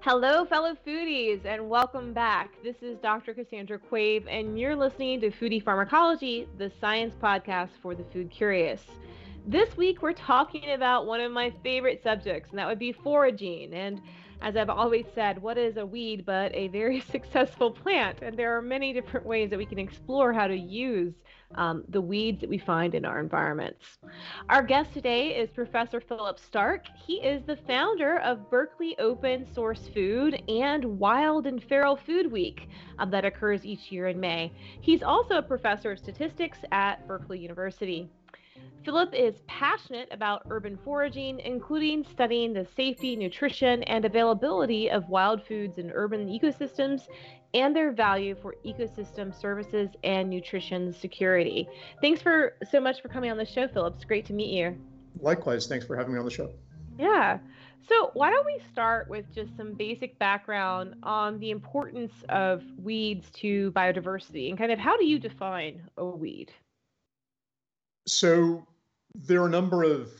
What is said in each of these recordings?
Hello, fellow foodies, and welcome back. This is Dr. Cassandra Quave, and you're listening to Foodie Pharmacology, the science podcast for the food curious. This week, we're talking about one of my favorite subjects, and that would be foraging. And as I've always said, what is a weed but a very successful plant? And there are many different ways that we can explore how to use um, the weeds that we find in our environments. Our guest today is Professor Philip Stark. He is the founder of Berkeley Open Source Food and Wild and Feral Food Week um, that occurs each year in May. He's also a professor of statistics at Berkeley University. Philip is passionate about urban foraging, including studying the safety, nutrition, and availability of wild foods in urban ecosystems and their value for ecosystem services and nutrition security. Thanks for so much for coming on the show, Philip. It's great to meet you. Likewise, thanks for having me on the show. Yeah. So, why don't we start with just some basic background on the importance of weeds to biodiversity and kind of how do you define a weed? So, there are a number of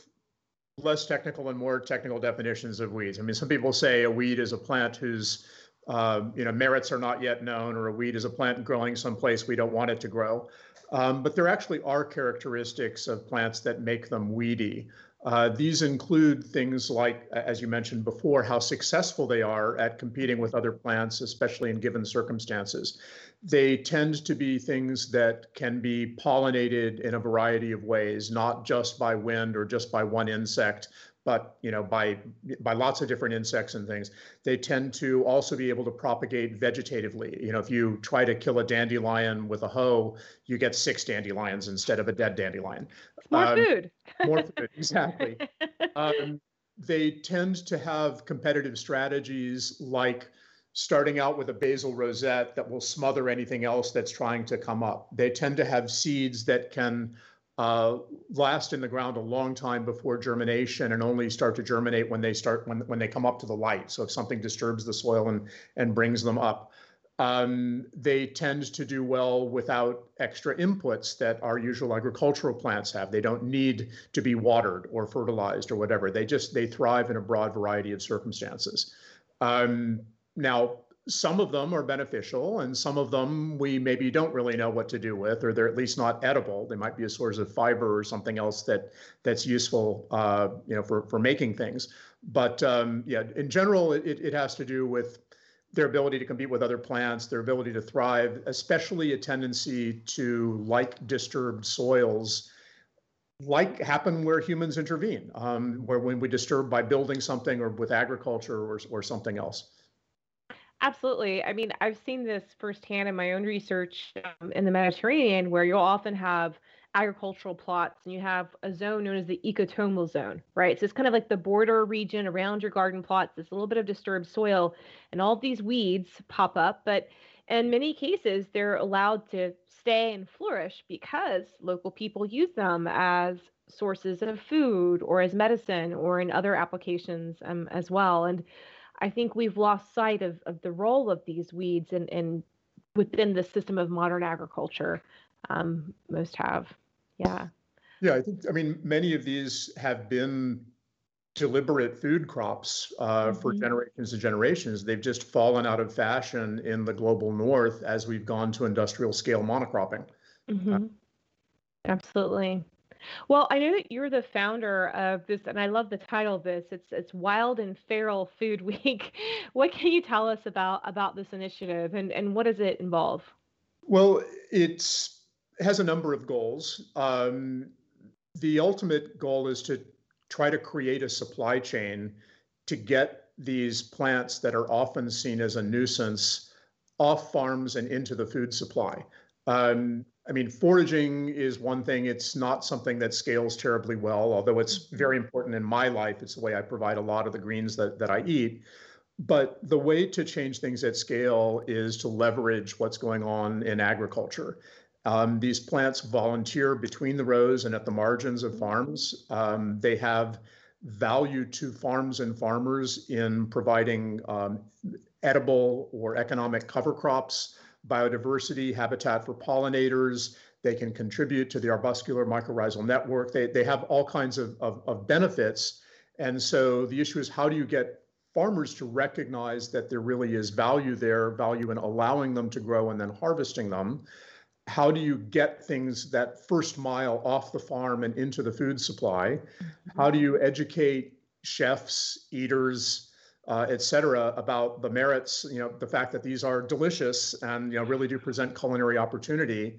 less technical and more technical definitions of weeds. I mean, some people say a weed is a plant whose uh, you know, merits are not yet known, or a weed is a plant growing someplace we don't want it to grow. Um, but there actually are characteristics of plants that make them weedy. Uh, these include things like, as you mentioned before, how successful they are at competing with other plants, especially in given circumstances. They tend to be things that can be pollinated in a variety of ways, not just by wind or just by one insect, but you know by by lots of different insects and things they tend to also be able to propagate vegetatively. You know if you try to kill a dandelion with a hoe you get six dandelions instead of a dead dandelion. More um, food. more food exactly. Um, they tend to have competitive strategies like starting out with a basal rosette that will smother anything else that's trying to come up. They tend to have seeds that can uh, last in the ground a long time before germination and only start to germinate when they start when, when they come up to the light. So if something disturbs the soil and and brings them up. Um, they tend to do well without extra inputs that our usual agricultural plants have. They don't need to be watered or fertilized or whatever. They just they thrive in a broad variety of circumstances. Um, now, some of them are beneficial and some of them we maybe don't really know what to do with or they're at least not edible. They might be a source of fiber or something else that that's useful uh, you know for, for making things. But um, yeah in general it, it has to do with their ability to compete with other plants their ability to thrive especially a tendency to like disturbed soils like happen where humans intervene um, where when we disturb by building something or with agriculture or, or something else Absolutely. I mean, I've seen this firsthand in my own research um, in the Mediterranean, where you'll often have agricultural plots and you have a zone known as the ecotonal zone, right? So it's kind of like the border region around your garden plots, this little bit of disturbed soil, and all these weeds pop up. But in many cases, they're allowed to stay and flourish because local people use them as sources of food or as medicine or in other applications um, as well. And I think we've lost sight of, of the role of these weeds and, and within the system of modern agriculture. Um, most have. Yeah. Yeah, I think, I mean, many of these have been deliberate food crops uh, mm-hmm. for generations and generations. They've just fallen out of fashion in the global north as we've gone to industrial scale monocropping. Mm-hmm. Uh, Absolutely. Well, I know that you're the founder of this, and I love the title of this. It's it's Wild and Feral Food Week. what can you tell us about about this initiative, and and what does it involve? Well, it has a number of goals. Um, the ultimate goal is to try to create a supply chain to get these plants that are often seen as a nuisance off farms and into the food supply. Um, I mean, foraging is one thing. It's not something that scales terribly well, although it's mm-hmm. very important in my life. It's the way I provide a lot of the greens that, that I eat. But the way to change things at scale is to leverage what's going on in agriculture. Um, these plants volunteer between the rows and at the margins of farms. Um, they have value to farms and farmers in providing um, edible or economic cover crops biodiversity, habitat for pollinators. They can contribute to the arbuscular mycorrhizal network. They, they have all kinds of, of, of benefits. And so the issue is how do you get farmers to recognize that there really is value there, value in allowing them to grow and then harvesting them. How do you get things that first mile off the farm and into the food supply? How do you educate chefs, eaters, uh, et cetera, about the merits, you know, the fact that these are delicious and, you know, really do present culinary opportunity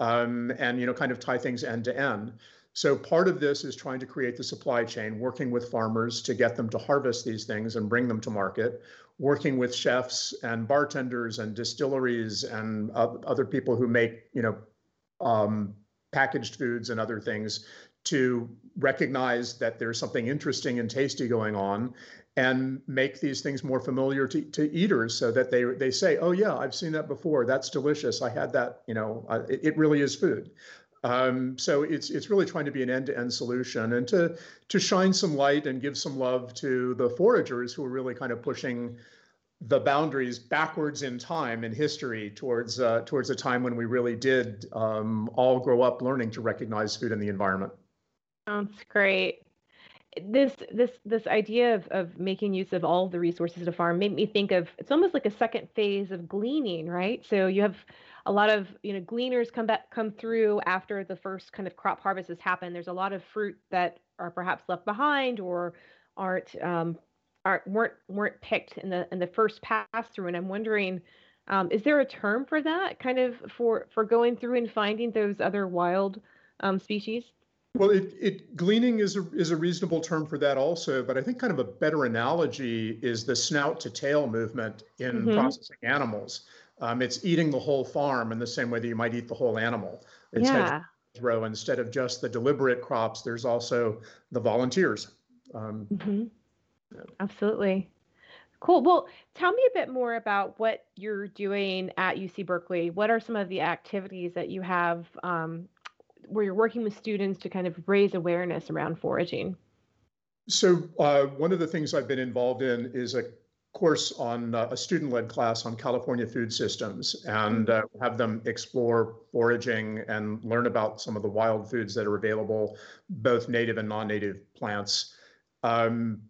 um, and, you know, kind of tie things end to end. So part of this is trying to create the supply chain, working with farmers to get them to harvest these things and bring them to market, working with chefs and bartenders and distilleries and uh, other people who make, you know, um, packaged foods and other things to recognize that there's something interesting and tasty going on and make these things more familiar to, to eaters so that they they say oh yeah i've seen that before that's delicious i had that you know it, it really is food um, so it's it's really trying to be an end-to-end solution and to to shine some light and give some love to the foragers who are really kind of pushing the boundaries backwards in time in history towards uh, towards a time when we really did um, all grow up learning to recognize food in the environment. Sounds great. This this this idea of, of making use of all the resources a farm made me think of it's almost like a second phase of gleaning, right? So you have a lot of you know gleaners come back come through after the first kind of crop harvest has happened. There's a lot of fruit that are perhaps left behind or aren't um, aren't weren't weren't picked in the in the first pass through. And I'm wondering, um, is there a term for that kind of for for going through and finding those other wild um, species? Well, it, it gleaning is a is a reasonable term for that also, but I think kind of a better analogy is the snout to tail movement in mm-hmm. processing animals. Um, it's eating the whole farm in the same way that you might eat the whole animal. It's yeah. Row instead of just the deliberate crops. There's also the volunteers. Um, mm-hmm. yeah. Absolutely. Cool. Well, tell me a bit more about what you're doing at UC Berkeley. What are some of the activities that you have um, where you're working with students to kind of raise awareness around foraging? So, uh, one of the things I've been involved in is a course on uh, a student-led class on California food systems and mm-hmm. uh, have them explore foraging and learn about some of the wild foods that are available, both native and non-native plants. Um,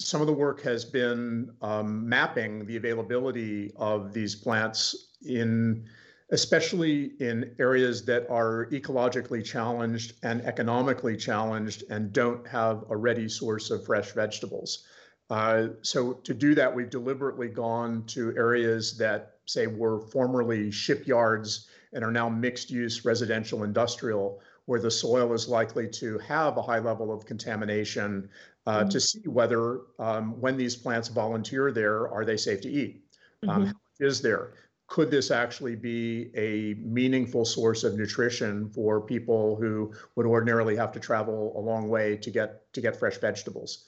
some of the work has been um, mapping the availability of these plants in especially in areas that are ecologically challenged and economically challenged and don't have a ready source of fresh vegetables. Uh, so to do that, we've deliberately gone to areas that say were formerly shipyards and are now mixed use residential industrial, where the soil is likely to have a high level of contamination uh, mm-hmm. to see whether um, when these plants volunteer there, are they safe to eat? Um, mm-hmm. is there? Could this actually be a meaningful source of nutrition for people who would ordinarily have to travel a long way to get to get fresh vegetables?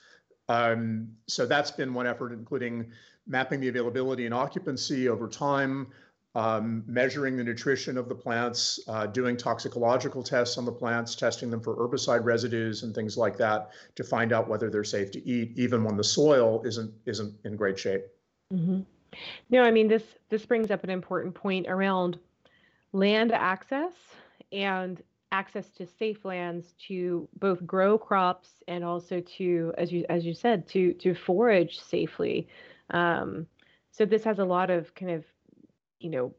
Um, so that's been one effort, including mapping the availability and occupancy over time, um, measuring the nutrition of the plants, uh, doing toxicological tests on the plants, testing them for herbicide residues and things like that to find out whether they're safe to eat, even when the soil isn't isn't in great shape. Mm-hmm. No, I mean this this brings up an important point around land access and access to safe lands to both grow crops and also to, as you as you said, to to forage safely. Um, so this has a lot of kind of, you know,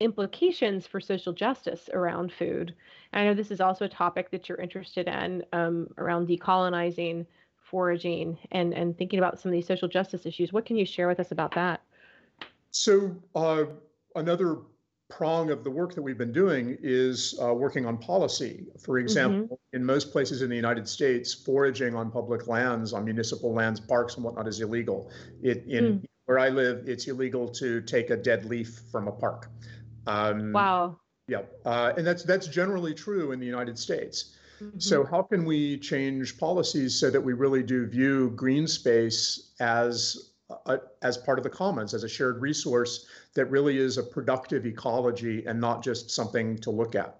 implications for social justice around food. And I know this is also a topic that you're interested in um, around decolonizing foraging and and thinking about some of these social justice issues. What can you share with us about that? So uh, another prong of the work that we've been doing is uh, working on policy. For mm-hmm. example, mm-hmm. in most places in the United States, foraging on public lands, on municipal lands, parks, and whatnot is illegal. It, in mm. where I live, it's illegal to take a dead leaf from a park. Um, wow. Yeah, uh, and that's that's generally true in the United States. Mm-hmm. So how can we change policies so that we really do view green space as uh, as part of the commons, as a shared resource that really is a productive ecology and not just something to look at.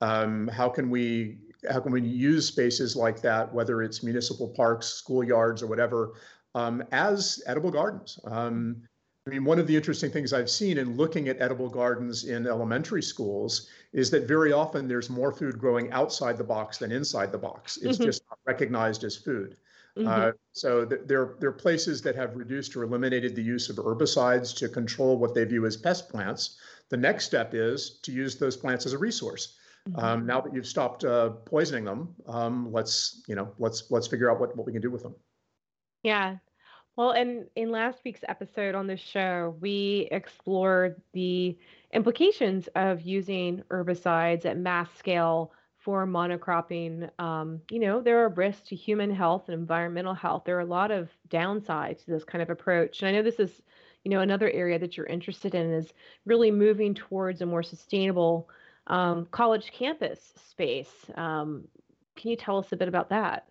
Um, how can we how can we use spaces like that, whether it's municipal parks, schoolyards, or whatever, um, as edible gardens? Um, I mean, one of the interesting things I've seen in looking at edible gardens in elementary schools is that very often there's more food growing outside the box than inside the box. It's mm-hmm. just not recognized as food. Mm-hmm. Uh, so th- there, there are places that have reduced or eliminated the use of herbicides to control what they view as pest plants. The next step is to use those plants as a resource. Mm-hmm. Um, now that you've stopped uh, poisoning them, um, let's you know let's let's figure out what, what we can do with them. Yeah. Well, in in last week's episode on the show, we explored the implications of using herbicides at mass scale for monocropping. Um, you know, there are risks to human health and environmental health. There are a lot of downsides to this kind of approach. And I know this is, you know, another area that you're interested in is really moving towards a more sustainable um, college campus space. Um, can you tell us a bit about that?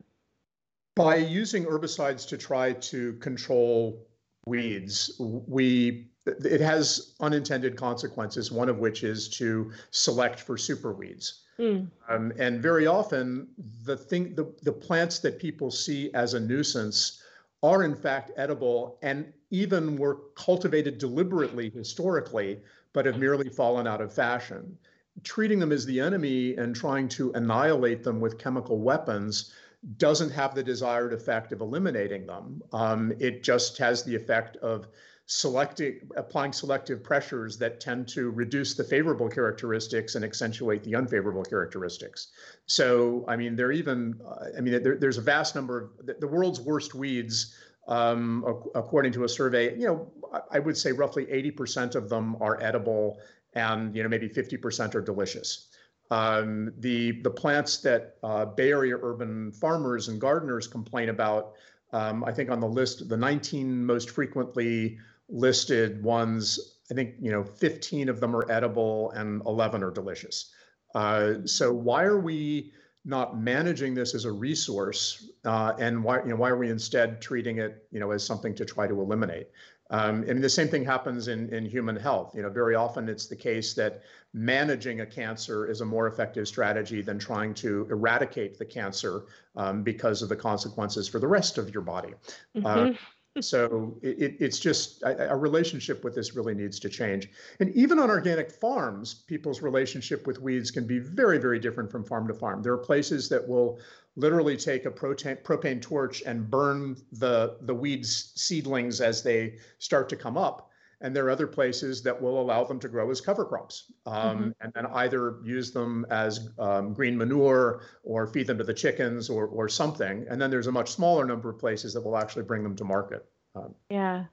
By using herbicides to try to control weeds, we it has unintended consequences. One of which is to select for superweeds. Mm. Um, and very often, the thing, the, the plants that people see as a nuisance are in fact edible and even were cultivated deliberately historically, but have merely fallen out of fashion. Treating them as the enemy and trying to annihilate them with chemical weapons doesn't have the desired effect of eliminating them. Um, it just has the effect of selecting applying selective pressures that tend to reduce the favorable characteristics and accentuate the unfavorable characteristics. So, I mean, there even, uh, I mean, there, there's a vast number of the, the world's worst weeds, um, according to a survey. You know, I would say roughly 80% of them are edible, and you know, maybe 50% are delicious. Um, the the plants that uh, Bay Area urban farmers and gardeners complain about, um, I think on the list, the 19 most frequently listed ones, I think, you know, 15 of them are edible and 11 are delicious. Uh, so why are we not managing this as a resource uh, and why, you know, why are we instead treating it, you know, as something to try to eliminate? Um, and the same thing happens in, in human health. You know, very often it's the case that managing a cancer is a more effective strategy than trying to eradicate the cancer um, because of the consequences for the rest of your body. Uh, mm-hmm. Uh, so it, it's just a, relationship with this really needs to change. And even on organic farms, people's relationship with weeds can be very, very different from farm to farm. There are places that will literally take a propane, propane torch and burn the, the weeds seedlings as they start to come up. And there are other places that will allow them to grow as cover crops um, mm-hmm. and then either use them as um, green manure or feed them to the chickens or, or something. And then there's a much smaller number of places that will actually bring them to market. Um, yeah.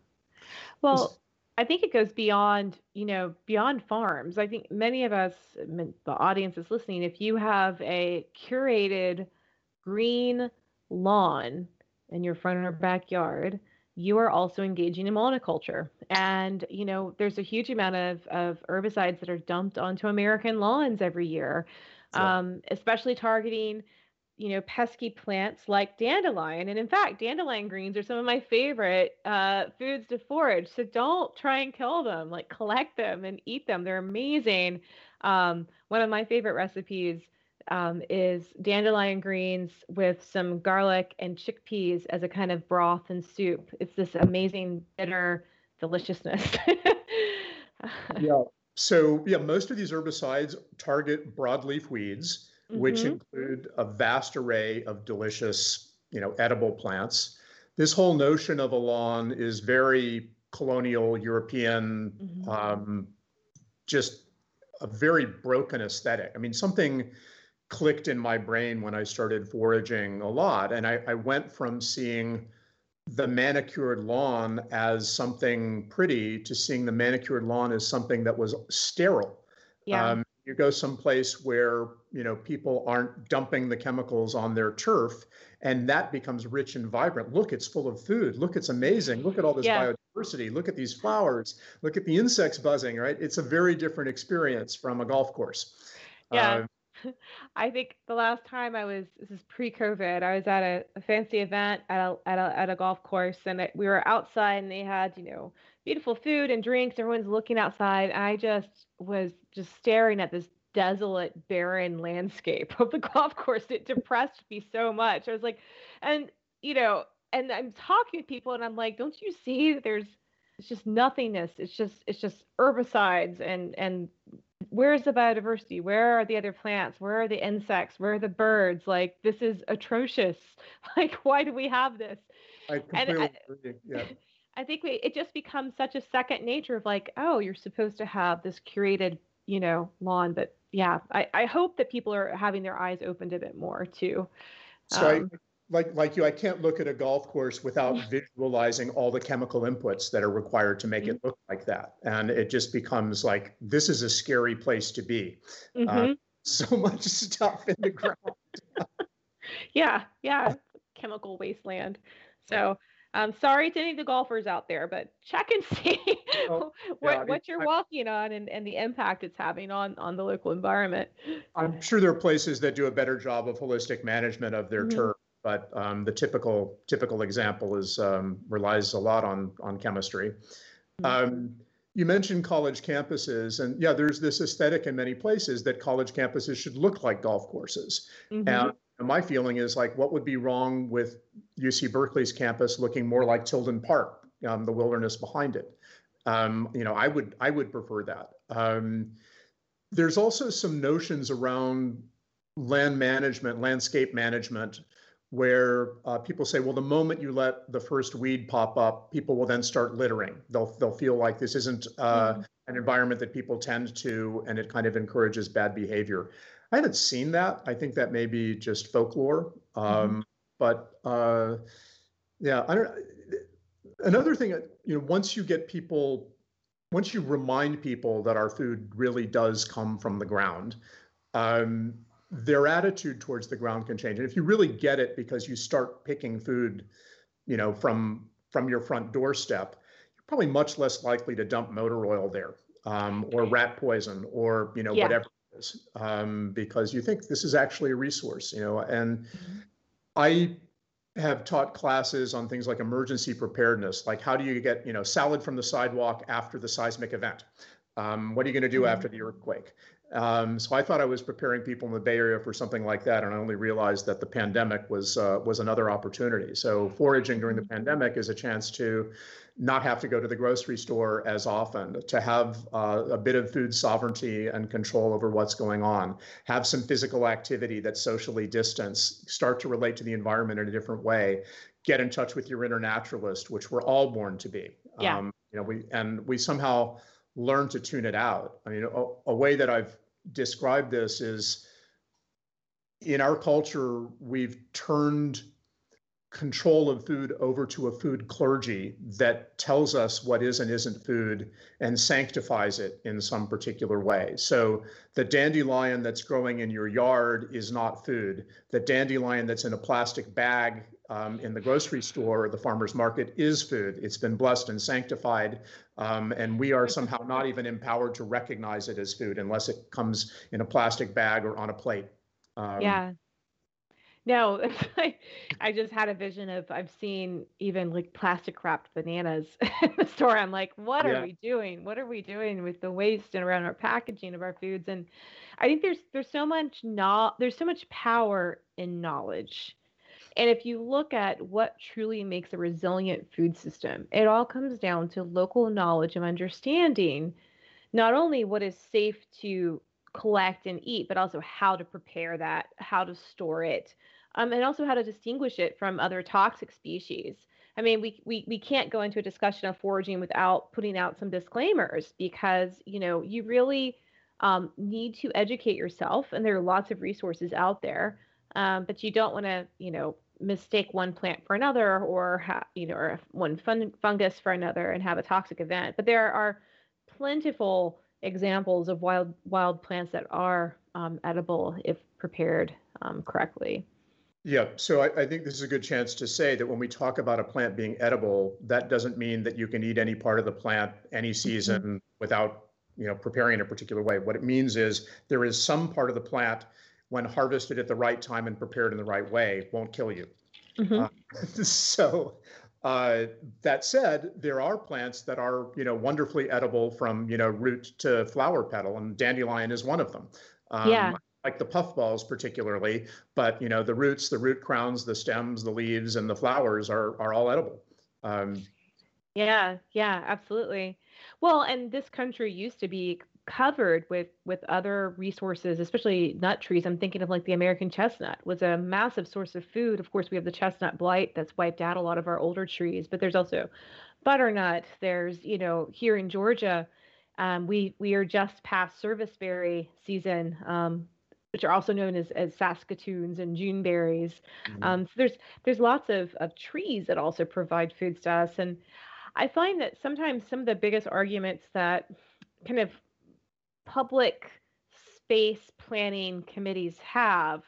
Well, I think it goes beyond, you know, beyond farms. I think many of us, the audience is listening, if you have a curated green lawn in your front or backyard, you are also engaging in monoculture. And, you know, there's a huge amount of, of herbicides that are dumped onto American lawns every year, sure. um, especially targeting, you know, pesky plants like dandelion. And in fact, dandelion greens are some of my favorite uh, foods to forage. So don't try and kill them, like collect them and eat them. They're amazing. Um, one of my favorite recipes um, is dandelion greens with some garlic and chickpeas as a kind of broth and soup. It's this amazing bitter deliciousness. yeah. So yeah, most of these herbicides target broadleaf weeds, mm-hmm. which include a vast array of delicious, you know, edible plants. This whole notion of a lawn is very colonial European, mm-hmm. um, just a very broken aesthetic. I mean, something clicked in my brain when I started foraging a lot. And I, I went from seeing the manicured lawn as something pretty to seeing the manicured lawn as something that was sterile. Yeah. Um, you go someplace where you know people aren't dumping the chemicals on their turf and that becomes rich and vibrant look it's full of food look it's amazing look at all this yeah. biodiversity look at these flowers look at the insects buzzing right it's a very different experience from a golf course yeah uh, I think the last time I was this is pre-COVID. I was at a, a fancy event at a, at a at a golf course, and it, we were outside, and they had you know beautiful food and drinks. Everyone's looking outside. I just was just staring at this desolate, barren landscape of the golf course. It depressed me so much. I was like, and you know, and I'm talking to people, and I'm like, don't you see that there's it's just nothingness. It's just it's just herbicides and and where's the biodiversity? Where are the other plants? Where are the insects? Where are the birds? Like this is atrocious. Like why do we have this? I completely I, agree. Yeah. I think we, it just becomes such a second nature of like, oh, you're supposed to have this curated, you know, lawn. But yeah, I, I hope that people are having their eyes opened a bit more too. So um, like like you, I can't look at a golf course without visualizing all the chemical inputs that are required to make mm-hmm. it look like that, and it just becomes like this is a scary place to be. Uh, mm-hmm. Uh, so much stuff in the ground. yeah, yeah, chemical wasteland. So. I'm sorry to any of the golfers out there, but check and see oh, what, yeah, what you're I, walking on and, and the impact it's having on, on the local environment. I'm sure there are places that do a better job of holistic management of their mm-hmm. turf but um, the typical typical example is um, relies a lot on on chemistry. Mm-hmm. Um, you mentioned college campuses, and yeah, there's this aesthetic in many places that college campuses should look like golf courses. Mm-hmm. And my feeling is like, what would be wrong with UC Berkeley's campus looking more like Tilden Park, um, the wilderness behind it? Um, you know, I would I would prefer that. Um, there's also some notions around land management, landscape management where uh, people say, well, the moment you let the first weed pop up, people will then start littering. They'll they'll feel like this isn't uh, mm-hmm. an environment that people tend to, and it kind of encourages bad behavior. I haven't seen that. I think that may be just folklore. Um, mm-hmm. But uh, yeah, I don't. Another thing, you know, once you get people, once you remind people that our food really does come from the ground. Um, their attitude towards the ground can change. And if you really get it because you start picking food, you know, from from your front doorstep, you're probably much less likely to dump motor oil there um, or rat poison or you know yeah. whatever it is um, because you think this is actually a resource, you know. And mm-hmm. I have taught classes on things like emergency preparedness, like how do you get you know salad from the sidewalk after the seismic event. Um, what are you going to do mm-hmm. after the earthquake? Um, so I thought I was preparing people in the Bay Area for something like that, and I only realized that the pandemic was uh, was another opportunity. So foraging during the pandemic is a chance to not have to go to the grocery store as often, to have uh, a bit of food sovereignty and control over what's going on, have some physical activity that's socially distanced, start to relate to the environment in a different way, get in touch with your inner naturalist, which we're all born to be. Yeah. Um, you know, we and we somehow learn to tune it out. I mean, a, a way that I've described this is in our culture, we've turned control of food over to a food clergy that tells us what is and isn't food and sanctifies it in some particular way. So the dandelion that's growing in your yard is not food. The dandelion that's in a plastic bag um, in the grocery store or the farmer's market is food. It's been blessed and sanctified, um, and we are somehow not even empowered to recognize it as food unless it comes in a plastic bag or on a plate. Um, yeah. No, I just had a vision of I've seen even like plastic wrapped bananas in the store. I'm like, what yeah. are we doing? What are we doing with the waste and around our packaging of our foods? And I think there's there's so much not there's so much power in knowledge and if you look at what truly makes a resilient food system, it all comes down to local knowledge and understanding not only what is safe to collect and eat, but also how to prepare that, how to store it, um, and also how to distinguish it from other toxic species. I mean, we, we we can't go into a discussion of foraging without putting out some disclaimers because you know you really um, need to educate yourself, and there are lots of resources out there. Um, but you don't want to, you know, mistake one plant for another or ha- you know or one fun- fungus for another and have a toxic event. But there are plentiful examples of wild wild plants that are um, edible if prepared um, correctly. Yeah, so I, I, think this is a good chance to say that when we talk about a plant being edible, that doesn't mean that you can eat any part of the plant any season mm-hmm. without you know preparing in a particular way. What it means is there is some part of the plant when harvested at the right time and prepared in the right way, won't kill you. Mm-hmm. Uh, so, uh, that said, there are plants that are, you know, wonderfully edible from, you know, root to flower petal, and dandelion is one of them. Um, yeah. Like the puffballs, particularly, but you know, the roots, the root crowns, the stems, the leaves, and the flowers are are all edible. Um, yeah, yeah, absolutely. Well, and this country used to be covered with with other resources, especially nut trees. I'm thinking of like the American chestnut was a massive source of food. Of course, we have the chestnut blight that's wiped out a lot of our older trees, but there's also butternut. There's you know here in Georgia, um, we we are just past serviceberry season. Um, which are also known as, as Saskatoons and Juneberries. Mm-hmm. Um, so there's there's lots of, of trees that also provide foods to us. And I find that sometimes some of the biggest arguments that kind of public space planning committees have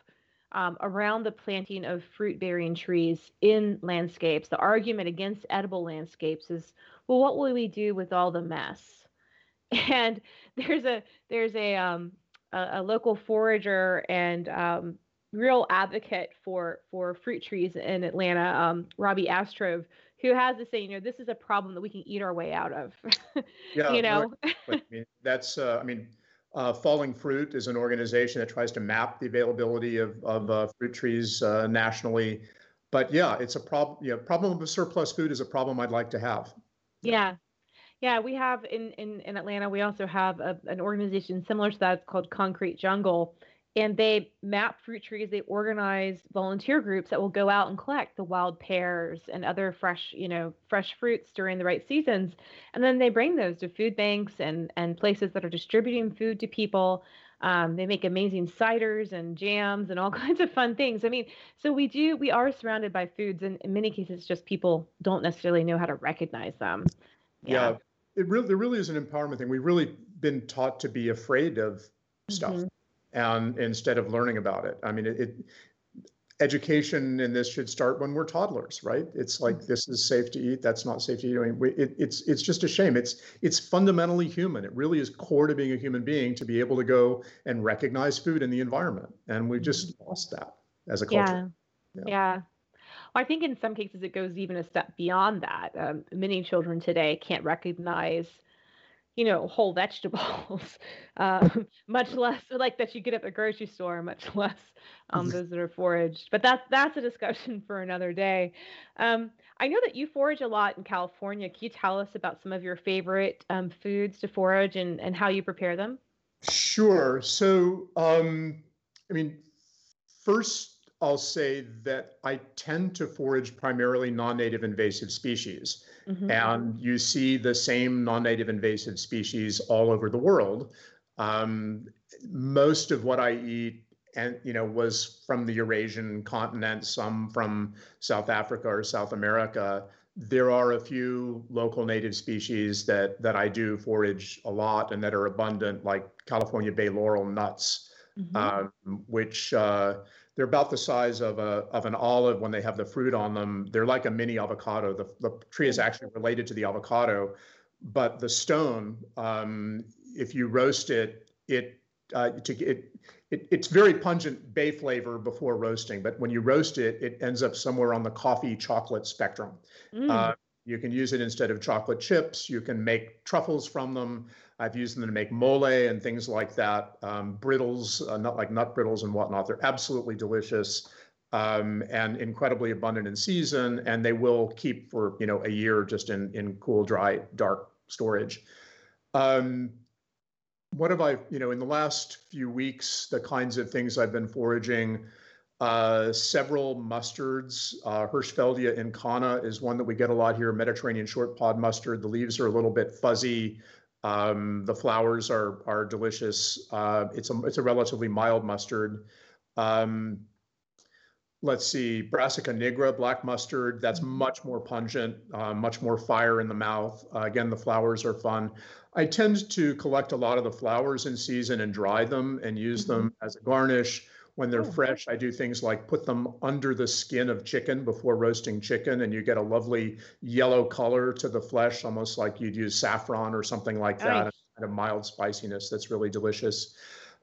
um, around the planting of fruit bearing trees in landscapes, the argument against edible landscapes is, well, what will we do with all the mess? And there's a there's a um, a, a local forager and um, real advocate for for fruit trees in Atlanta, um, Robbie Astrove, who has to say, you know, this is a problem that we can eat our way out of. yeah, you know, I mean, that's uh, I mean. Uh, Falling Fruit is an organization that tries to map the availability of, of uh, fruit trees uh, nationally. But yeah, it's a problem. Yeah, problem of surplus food is a problem I'd like to have. Yeah, yeah, we have in in, in Atlanta. We also have a, an organization similar to that called Concrete Jungle, and they map fruit trees. They organize volunteer groups that will go out and collect the wild pears and other fresh, you know, fresh fruits during the right seasons, and then they bring those to food banks and and places that are distributing food to people. Um, they make amazing ciders and jams and all kinds of fun things. I mean, so we do, we are surrounded by foods, and in many cases, just people don't necessarily know how to recognize them. Yeah. yeah it really there really is an empowerment thing. We've really been taught to be afraid of stuff, mm-hmm. And instead of learning about it. I mean, it, it, education in this should start when we're toddlers, right? It's like mm-hmm. this is safe to eat, that's not safe to eat. I mean, it, it's it's just a shame. It's it's fundamentally human. It really is core to being a human being to be able to go and recognize food in the environment, and we've just mm-hmm. lost that as a culture. Yeah. yeah. yeah. I think in some cases it goes even a step beyond that. Um, many children today can't recognize, you know, whole vegetables, um, much less like that you get at the grocery store, much less um, those that are foraged. But that's that's a discussion for another day. Um, I know that you forage a lot in California. Can you tell us about some of your favorite um, foods to forage and, and how you prepare them? Sure. So, um, I mean, first I'll say that I tend to forage primarily non-native invasive species. Mm-hmm. And you see the same non-native invasive species all over the world. Um, most of what I eat and you know was from the Eurasian continent, some from South Africa or South America. There are a few local native species that that I do forage a lot and that are abundant, like California bay laurel nuts, mm-hmm. um, which uh, they're about the size of a of an olive when they have the fruit on them. They're like a mini avocado. The the tree is actually related to the avocado, but the stone, um, if you roast it, it uh, to it, it it's very pungent bay flavor before roasting. But when you roast it, it ends up somewhere on the coffee chocolate spectrum. Mm. Uh, you can use it instead of chocolate chips. You can make truffles from them. I've used them to make mole and things like that. Um, brittles, uh, not like nut brittles and whatnot. They're absolutely delicious um, and incredibly abundant in season, and they will keep for you know a year just in in cool, dry, dark storage. Um, what have I, you know, in the last few weeks, the kinds of things I've been foraging. Uh, several mustards. Uh, Hirschfeldia incana is one that we get a lot here. Mediterranean short pod mustard. The leaves are a little bit fuzzy. Um, the flowers are are delicious. Uh, it's a it's a relatively mild mustard. Um, let's see, Brassica nigra, black mustard. That's mm-hmm. much more pungent, uh, much more fire in the mouth. Uh, again, the flowers are fun. I tend to collect a lot of the flowers in season and dry them and use mm-hmm. them as a garnish. When they're oh. fresh, I do things like put them under the skin of chicken before roasting chicken, and you get a lovely yellow color to the flesh, almost like you'd use saffron or something like that. Nice. Kind of mild spiciness that's really delicious.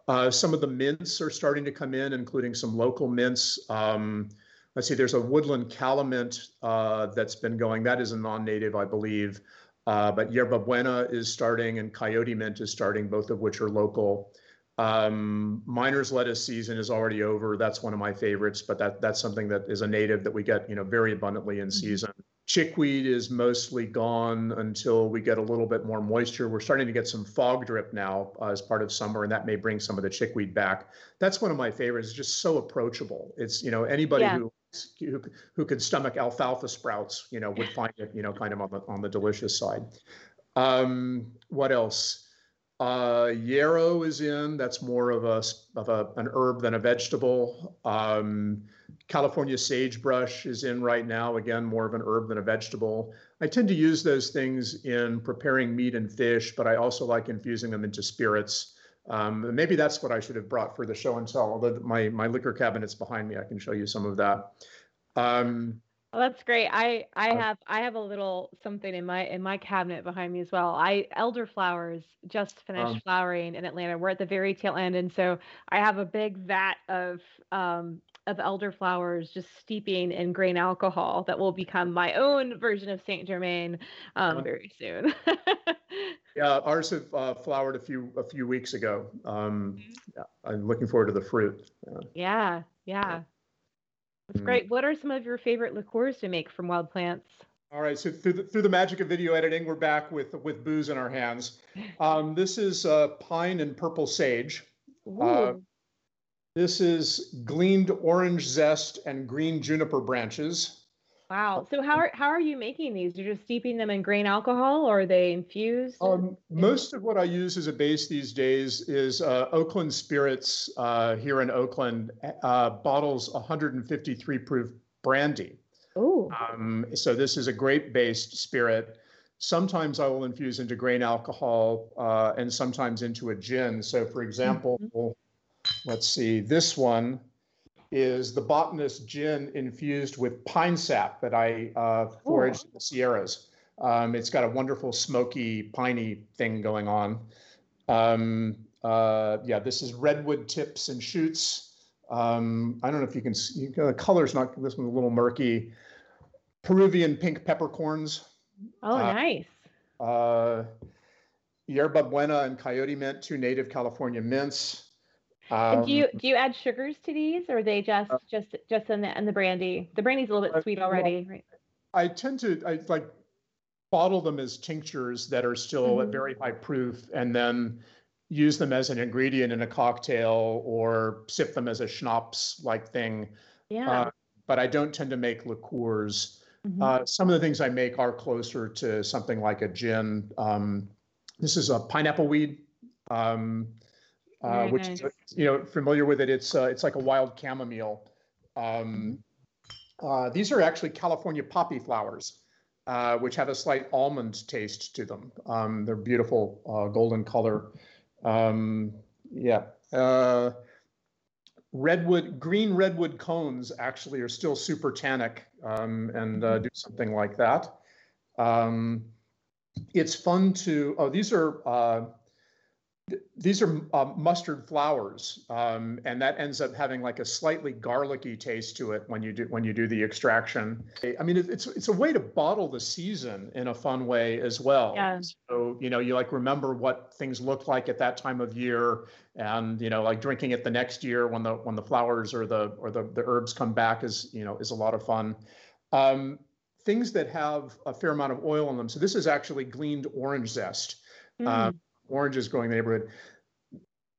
Uh, some of the mints are starting to come in, including some local mints. Um, let's see, there's a woodland calamint uh, that's been going. That is a non-native, I believe. Uh, but yerba buena is starting and coyote mint is starting, both of which are local. Um, miner's lettuce season is already over. That's one of my favorites, but that that's something that is a native that we get, you know, very abundantly in mm-hmm. season. chickweed is mostly gone until we get a little bit more moisture. We're starting to get some fog drip now uh, as part of summer, and that may bring some of the chickweed back. That's one of my favorites. It's just so approachable. It's you know anybody Yeah. who who who could stomach alfalfa sprouts, you know, would find it you know kind of on the on the delicious side. Um, what else? Uh, yarrow is in. That's more of a of a an herb than a vegetable. Um, California sagebrush is in right now. Again, more of an herb than a vegetable. I tend to use those things in preparing meat and fish, but I also like infusing them into spirits. Um, maybe that's what I should have brought for the show and tell. Although my my liquor cabinet's behind me, I can show you some of that. Um, Oh, that's great. I I have I have a little something in my in my cabinet behind me as well. I elderflowers just finished Um, flowering in Atlanta. We're at the very tail end, and so I have a big vat of um of elderflowers just steeping in grain alcohol that will become my own version of Saint Germain um very soon. yeah, ours have uh, flowered a few a few weeks ago. Um, yeah, I'm looking forward to the fruit. Yeah. Yeah, yeah. That's Mm. great. What are some of your favorite liqueurs to make from wild plants? All right, so through the, through the magic of video editing, we're back with with booze in our hands. Um, this is uh, pine and purple sage. Uh, This is gleaned orange zest and green juniper branches. Wow. So how are how are you making these? You're just steeping them in grain alcohol or are they infused? Um, most of what I use as a base these days is uh, Oakland Spirits uh, here in Oakland uh, bottles 153 proof brandy. Oh, Um, so this is a grape-based spirit. Sometimes I will infuse into grain alcohol uh, and sometimes into a gin. So, for example, let's see, this one is the botanist gin infused with pine sap that I uh, foraged in the Sierras. Um, it's got a wonderful smoky, piney thing going on. Um, uh, yeah, this is redwood tips and shoots. Um, I don't know if you can see, the color's not, this one's a little murky. Peruvian pink peppercorns, oh, uh, nice. uh, yerba buena and coyote mint, two native California mints. And do you Um, do you add sugars to these, or are they just uh, just just in the in the brandy? The brandy's a little bit sweet well, already, right? I tend to I like bottle them as tinctures that are still at Mhm. very high proof, and then use them as an ingredient in a cocktail or sip them as a schnapps like thing. Yeah. Uh, but I don't tend to make liqueurs. Mhm. Uh, some of the things I make are closer to something like a gin. Um, this is a pineapple weed, um, uh, which nice. you know familiar with it. It's uh, it's like a wild chamomile. Um, uh, these are actually California poppy flowers, uh, which have a slight almond taste to them. Um, they're beautiful uh, golden color. Um, yeah. Uh, redwood, green redwood cones actually are still super tannic um, and uh, do something like that. Um, it's fun to, oh, these are, uh, th- these are uh, mustard flowers, um, and that ends up having like a slightly garlicky taste to it when you do when you do the extraction. I mean, it, it's it's a way to bottle the season in a fun way as well. Yeah. So you know, you like remember what things looked like at that time of year, and you know, like drinking it the next year when the when the flowers or the or the the herbs come back is you know is a lot of fun. Um, things that have a fair amount of oil in them. So this is actually gleaned orange zest Mm. Oranges growing neighborhood.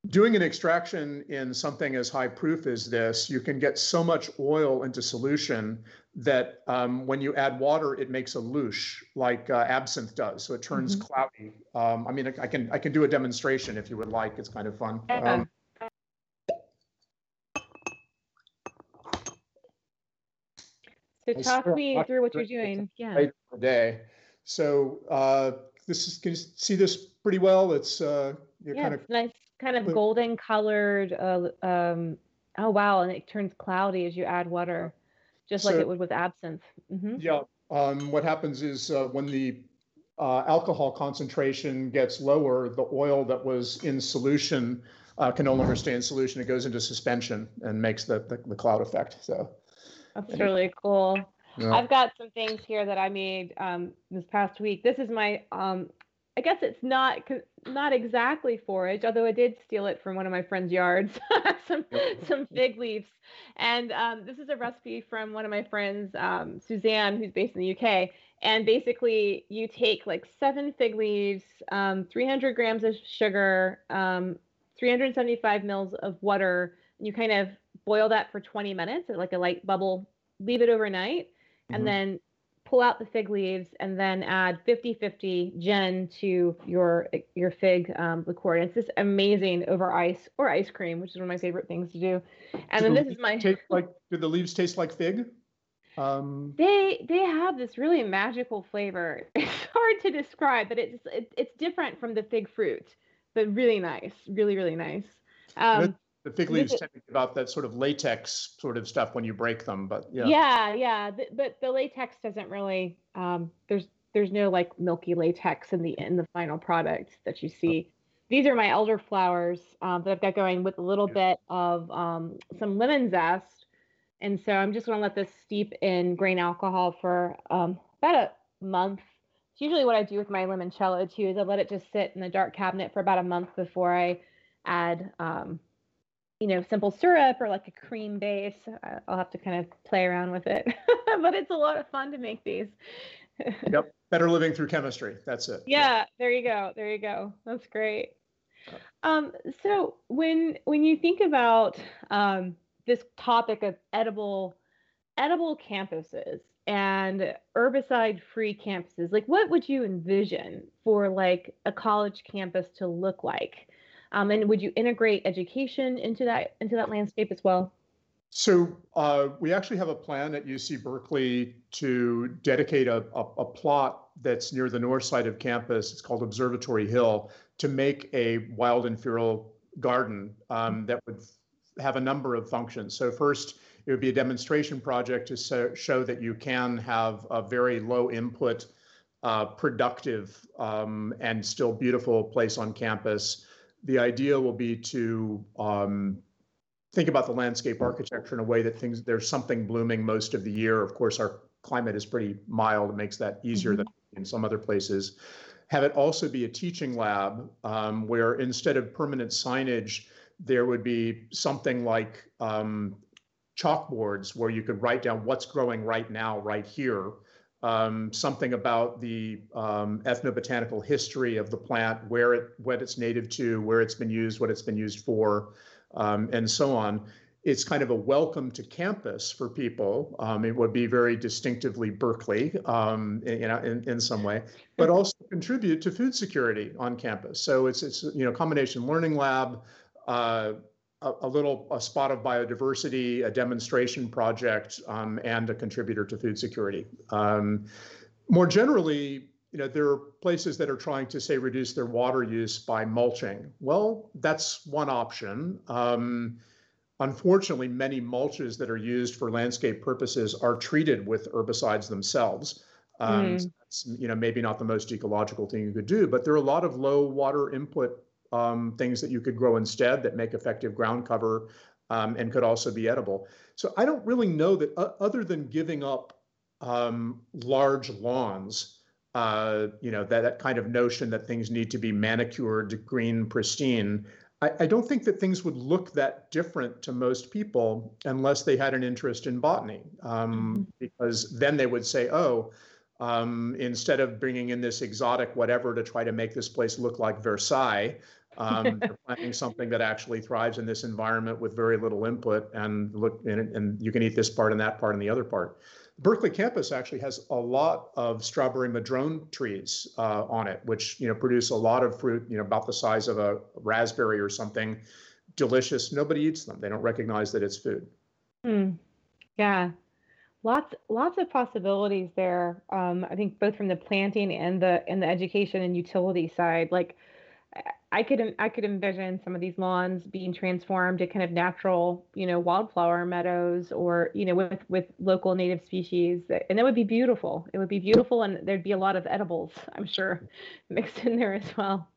Doing an extraction in something as high proof as this, you can get so much oil into solution that um, when you add water, it makes a louche like uh, absinthe does. So it turns Mhm. cloudy. Um, I mean, I can I can do a demonstration if you would like. It's kind of fun. Um, So talk me through what you're doing. Yeah. day. So uh, this is can you see this pretty well? It's uh, you're Yeah, kind of nice, kind of golden colored. Uh, um, oh wow, and it turns cloudy as you add water, just like it would with absinthe. hmm Yeah, um, what happens is uh, when the uh, alcohol concentration gets lower, the oil that was in solution uh, can no longer stay in solution. It goes into suspension and makes the, the, the cloud effect. So, That's really cool. yeah. I've got some things here that I made um, this past week. This is my. Um, I guess it's not not exactly forage, although I did steal it from one of my friend's yards, some some fig leaves. And um, this is a recipe from one of my friends, um, Suzanne, who's based in the UK. And basically, you take like seven fig leaves, um, 300 grams of sugar, um, 375 mils of water. You kind of boil that for 20 minutes like a light bubble. Leave it overnight, mm-hmm. and then pull out the fig leaves and then add 50-50 gin to your your fig um, liqueur. And it's just amazing over ice or ice cream, which is one of my favorite things to do. And do then this is my taste like do the leaves taste like fig? Um... They they have this really magical flavor. It's hard to describe, but it's it, it's different from the fig fruit, but really nice, really really nice. Um, the fig leaves tend to give out that sort of latex sort of stuff when you break them, but yeah. Yeah, yeah, the, but the latex doesn't really. Um, there's there's no like milky latex in the in the final product that you see. Oh. These are my elderflowers um, that I've got going with a little yeah. bit of um, some lemon zest, and so I'm just going to let this steep in grain alcohol for um, about a month. It's usually what I do with my limoncello too. Is I let it just sit in the dark cabinet for about a month before I add um, you know, simple syrup or like a cream base. I'll have to kind of play around with it, but it's a lot of fun to make these. yep. Better living through chemistry. That's it. Yeah, yeah. There you go. There you go. That's great. Um, so when when you think about um, this topic of edible edible campuses and herbicide free campuses, like what would you envision for like a college campus to look like? Um, and would you integrate education into that into that landscape as well? So uh, we actually have a plan at UC Berkeley to dedicate a, a, a, plot that's near the north side of campus. It's called Observatory Hill to make a wild and feral garden um, that would have a number of functions. So first, it would be a demonstration project to so, show that you can have a very low input, uh, productive, um, and still beautiful place on campus the idea will be to um, think about the landscape architecture in a way that things there's something blooming most of the year. Of course, our climate is pretty mild. It makes that easier mm-hmm. than in some other places. Have it also be a teaching lab um, where instead of permanent signage, there would be something like um, chalkboards where you could write down what's growing right now, right here um, something about the um, ethnobotanical history of the plant, where it, what it's native to, where it's been used, what it's been used for, um, and so on. It's kind of a welcome to campus for people. Um, it would be very distinctively Berkeley, um, in, in, in some way, but also contribute to food security on campus. So it's it's you know combination learning lab, uh, a, a, little a spot of biodiversity, a demonstration project, um, and a contributor to food security. Um, more generally, you know, there are places that are trying to say reduce their water use by mulching. Well, that's one option. Um, unfortunately, many mulches that are used for landscape purposes are treated with herbicides themselves. Um, mm. so that's, you know, maybe not the most ecological thing you could do, but there are a lot of low water input um, things that you could grow instead that make effective ground cover um, and could also be edible. So I don't really know that uh, other than giving up um, large lawns, uh, you know, that, that kind of notion that things need to be manicured, green, pristine. I, I don't think that things would look that different to most people unless they had an interest in botany, um, mm-hmm. because then they would say, oh, um, instead of bringing in this exotic whatever to try to make this place look like Versailles, um, they're planting something that actually thrives in this environment with very little input, and look, and, and you can eat this part and that part and the other part. Berkeley campus actually has a lot of strawberry madrone trees uh, on it, which you know produce a lot of fruit, you know, about the size of a raspberry or something. Delicious. Nobody eats them. They don't recognize that it's food. Hmm. Yeah, lots lots of possibilities there. Um, I think both from the planting and the and the education and utility side. Like I could I could envision some of these lawns being transformed to kind of natural, you know, wildflower meadows or you know with with local native species, and that would be beautiful. It would be beautiful, and there'd be a lot of edibles, I'm sure, mixed in there as well.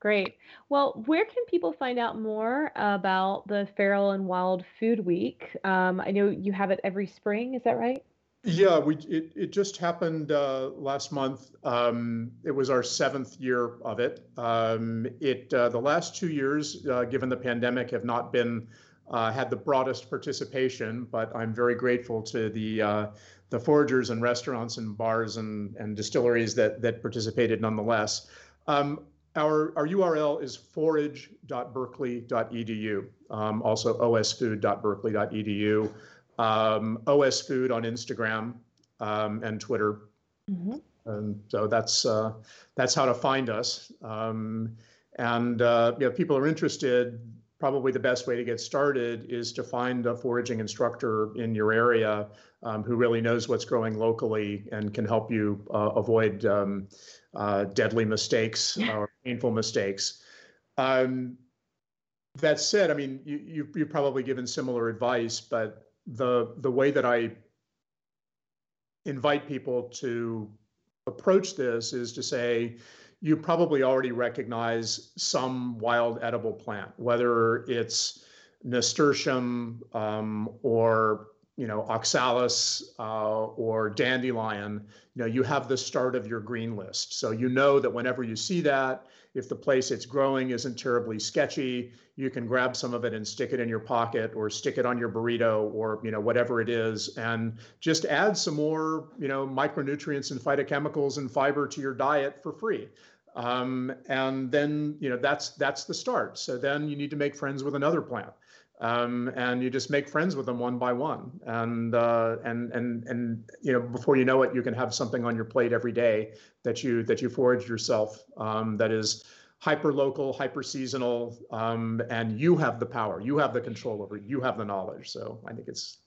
Great. Well, where can people find out more about the Feral and Wild Food Week? Um, I know you have it every spring. Is that right? Yeah, we it, it just happened uh, last month. Um, it was our seventh year of it. Um, it uh, the last two years, uh, given the pandemic, have not been uh, had the broadest participation, but I'm very grateful to the uh, the foragers and restaurants and bars and, and distilleries that that participated nonetheless. Um, our, our URL is forage.berkeley.edu, um, also osfood.berkeley.edu um, OS Food on Instagram um, and Twitter. Mm-hmm. And so that's uh, that's how to find us. Um, and uh, you know, people are interested. Probably the best way to get started is to find a foraging instructor in your area um, who really knows what's growing locally and can help you uh, avoid um, uh, deadly mistakes or painful mistakes. Um, that said, I mean, you, you, you've probably given similar advice, but the the way that I invite people to approach this is to say you probably already recognize some wild edible plant, whether it's nasturtium um, or you know oxalis uh, or dandelion. You know you have the start of your green list, so you know that whenever you see that, if the place it's growing isn't terribly sketchy, you can grab some of it and stick it in your pocket or stick it on your burrito or you know whatever it is and just add some more you know micronutrients and phytochemicals and fiber to your diet for free. Um, and then you know that's that's the start. So then you need to make friends with another plant. Um, and you just make friends with them one by one, and uh, and and and you know before you know it, you can have something on your plate every day that you that you forage yourself um, that is hyper local, hyper seasonal, um, and you have the power, you have the control over it, you have the knowledge. So I think it's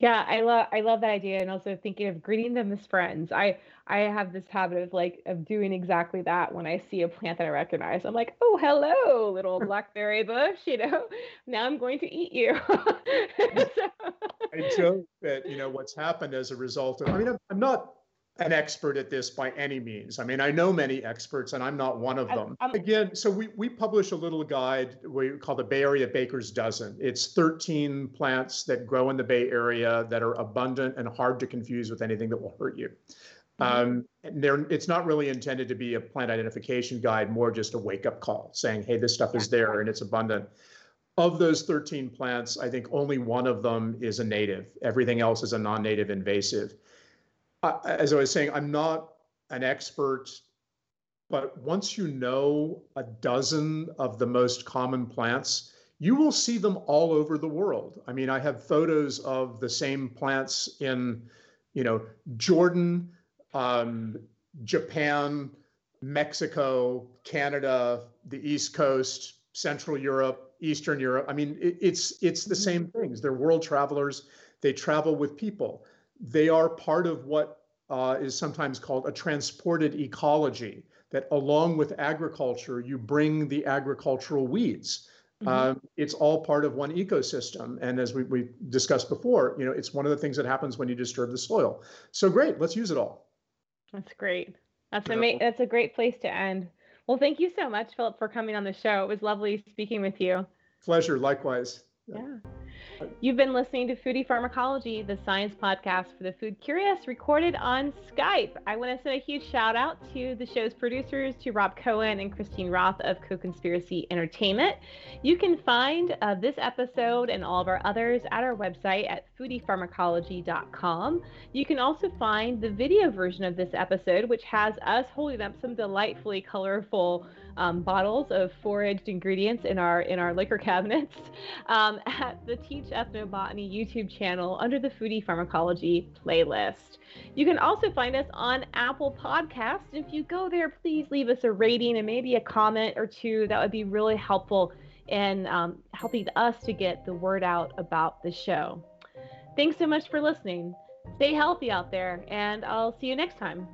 yeah, I love I love that idea, and also thinking of greeting them as friends. I I have this habit of like of doing exactly that when I see a plant that I recognize. I'm like, oh hello, little blackberry bush. You know, now I'm going to eat you. so. I joke that you know what's happened as a result of. I mean, I'm, I'm not an expert at this by any means. I mean, I know many experts, and I'm not one of them. I'm, Again, so we we publish a little guide we call the Bay Area Baker's Dozen. It's 13 plants that grow in the Bay Area that are abundant and hard to confuse with anything that will hurt you. Mm-hmm. Um, it's not really intended to be a plant identification guide, more just a wake up call saying, hey, this stuff is there and it's abundant. Of those 13 plants, I think only one of them is a native. Everything else is a non native invasive as I was saying, I'm not an expert, but once you know a dozen of the most common plants, you will see them all over the world. I mean, I have photos of the same plants in, you know, Jordan, um, Japan, Mexico, Canada, the East Coast, Central Europe, Eastern Europe. I mean, it, it's it's the same things. They're world travelers. They travel with people they are part of what uh, is sometimes called a transported ecology, that along with agriculture, you bring the agricultural weeds. Mm-hmm. Um, it's all part of one ecosystem. And as we, we discussed before, you know, it's one of the things that happens when you disturb the soil. So great, let's use it all. That's great. That's ama- That's a great place to end. Well, thank you so much, Philip, for coming on the show. It was lovely speaking with you. Pleasure. Likewise. Yeah. You've been listening to Foodie Pharmacology, the science podcast for the food curious, recorded on Skype. I want to send a huge shout out to the show's producers, to Rob Cohen and Christine Roth of Co-Conspiracy Entertainment. You can find uh, this episode and all of our others at our website at foodiepharmacology.com. You can also find the video version of this episode, which has us holding up some delightfully colorful um, bottles of foraged ingredients in our in our liquor cabinets um, at the Teach Ethnobotany YouTube channel under the Foodie Pharmacology playlist. You can also find us on Apple Podcasts. If you go there, please leave us a rating and maybe a comment or two. That would be really helpful in um, helping us to get the word out about the show. Thanks so much for listening. Stay healthy out there, and I'll see you next time.